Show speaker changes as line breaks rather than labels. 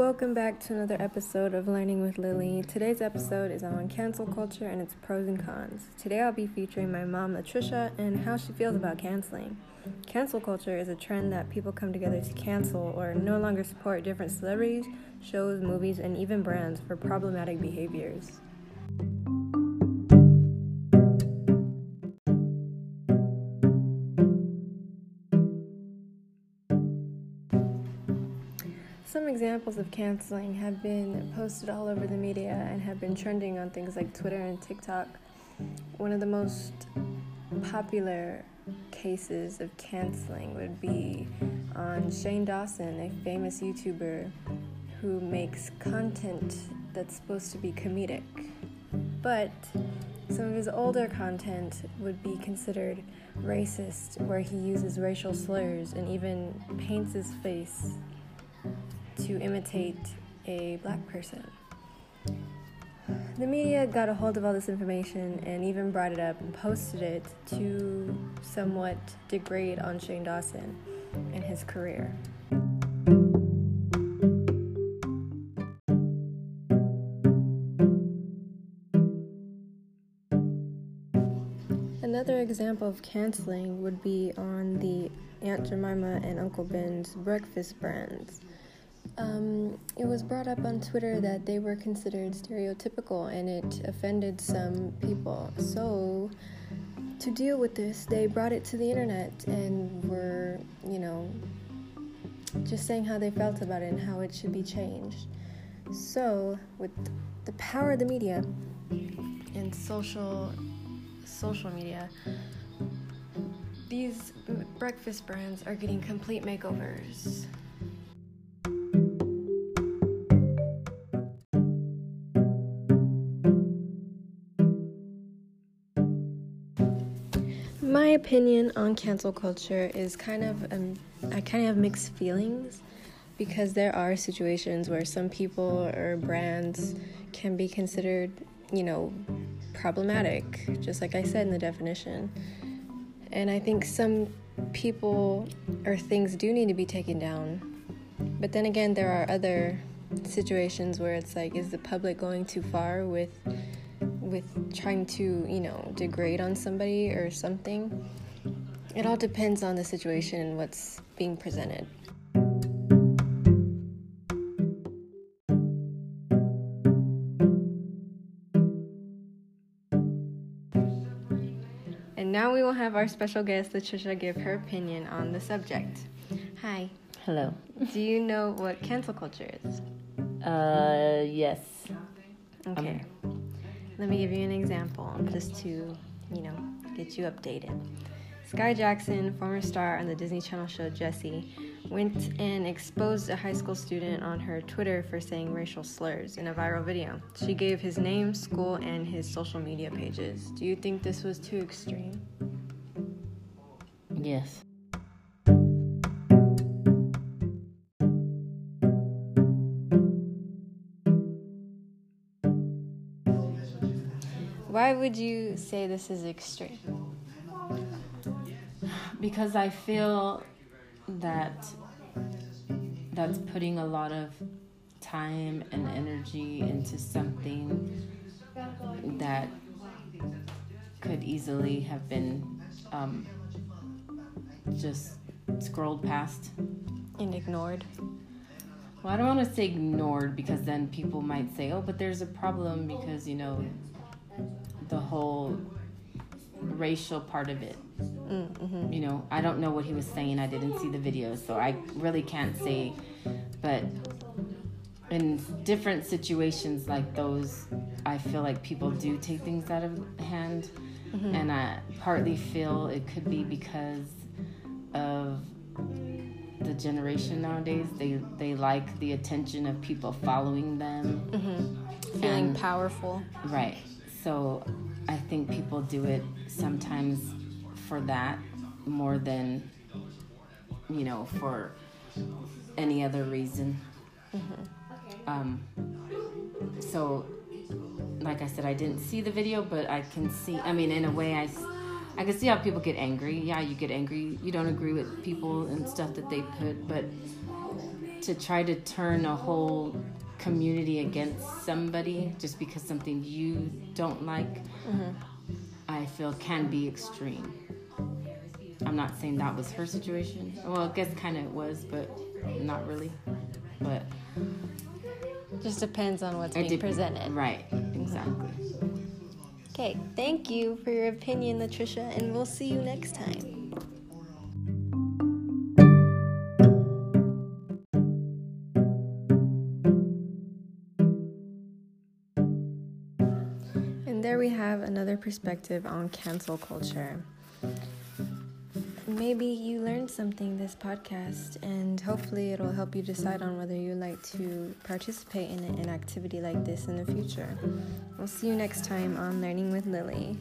Welcome back to another episode of Learning with Lily. Today's episode is on cancel culture and its pros and cons. Today I'll be featuring my mom, Latricia, and how she feels about canceling. Cancel culture is a trend that people come together to cancel or no longer support different celebrities, shows, movies, and even brands for problematic behaviors. Some examples of canceling have been posted all over the media and have been trending on things like Twitter and TikTok. One of the most popular cases of canceling would be on Shane Dawson, a famous YouTuber who makes content that's supposed to be comedic. But some of his older content would be considered racist, where he uses racial slurs and even paints his face to imitate a black person. The media got a hold of all this information and even brought it up and posted it to somewhat degrade on Shane Dawson and his career. Another example of canceling would be on the Aunt Jemima and Uncle Ben's breakfast brands. Um, it was brought up on Twitter that they were considered stereotypical and it offended some people. So, to deal with this, they brought it to the internet and were, you know, just saying how they felt about it and how it should be changed. So, with the power of the media and social social media, these breakfast brands are getting complete makeovers. My opinion on cancel culture is kind of um, I kind of have mixed feelings because there are situations where some people or brands can be considered, you know, problematic, just like I said in the definition. And I think some people or things do need to be taken down. But then again, there are other situations where it's like, is the public going too far with with trying to, you know, degrade on somebody or something. It all depends on the situation and what's being presented. And now we will have our special guest, Latricia, give her opinion on the subject. Hi.
Hello.
Do you know what cancel culture is?
Uh, yes.
Okay. Let me give you an example just to, you know, get you updated. Skai Jackson, former star on the Disney Channel show Jessie, went and exposed a high school student on her Twitter for saying racial slurs in a viral video. She gave his name, school, and his social media pages. Do you think this was too extreme?
Yes.
Why would you say this is extreme?
Because I feel that that's putting a lot of time and energy into something that could easily have been um, just scrolled past.
And ignored.
Well, I don't want to say ignored because then people might say, oh, but there's a problem because, you know, the whole racial part of it.
Mm-hmm.
You know, I don't know what he was saying. I didn't see the video, so I really can't say. But in different situations like those, I feel like people do take things out of hand.
Mm-hmm.
And I partly feel it could be because of the generation nowadays. They they like the attention of people following them.
Mm-hmm. Feeling
And-
powerful.
Right. So I think people do it sometimes for that more than, you know, for any other reason. Um, so, like I said, I didn't see the video, but I can see, I mean, in a way, I. I can see how people get angry. Yeah, you get angry. You don't agree with people and stuff that they put, but to try to turn a whole community against somebody just because something you don't like, mm-hmm. I feel can be extreme. I'm not saying that was her situation. Well, I guess kind of it was, but not really. But
just depends on what's being de- presented.
Right, exactly.
Okay, thank you for your opinion, Latricia, and we'll see you next time. And there we have another perspective on cancel culture maybe you learned something this podcast, and hopefully it'll help you decide on whether you like to participate in an activity like this in the future. We'll see you next time on Learning with Lily.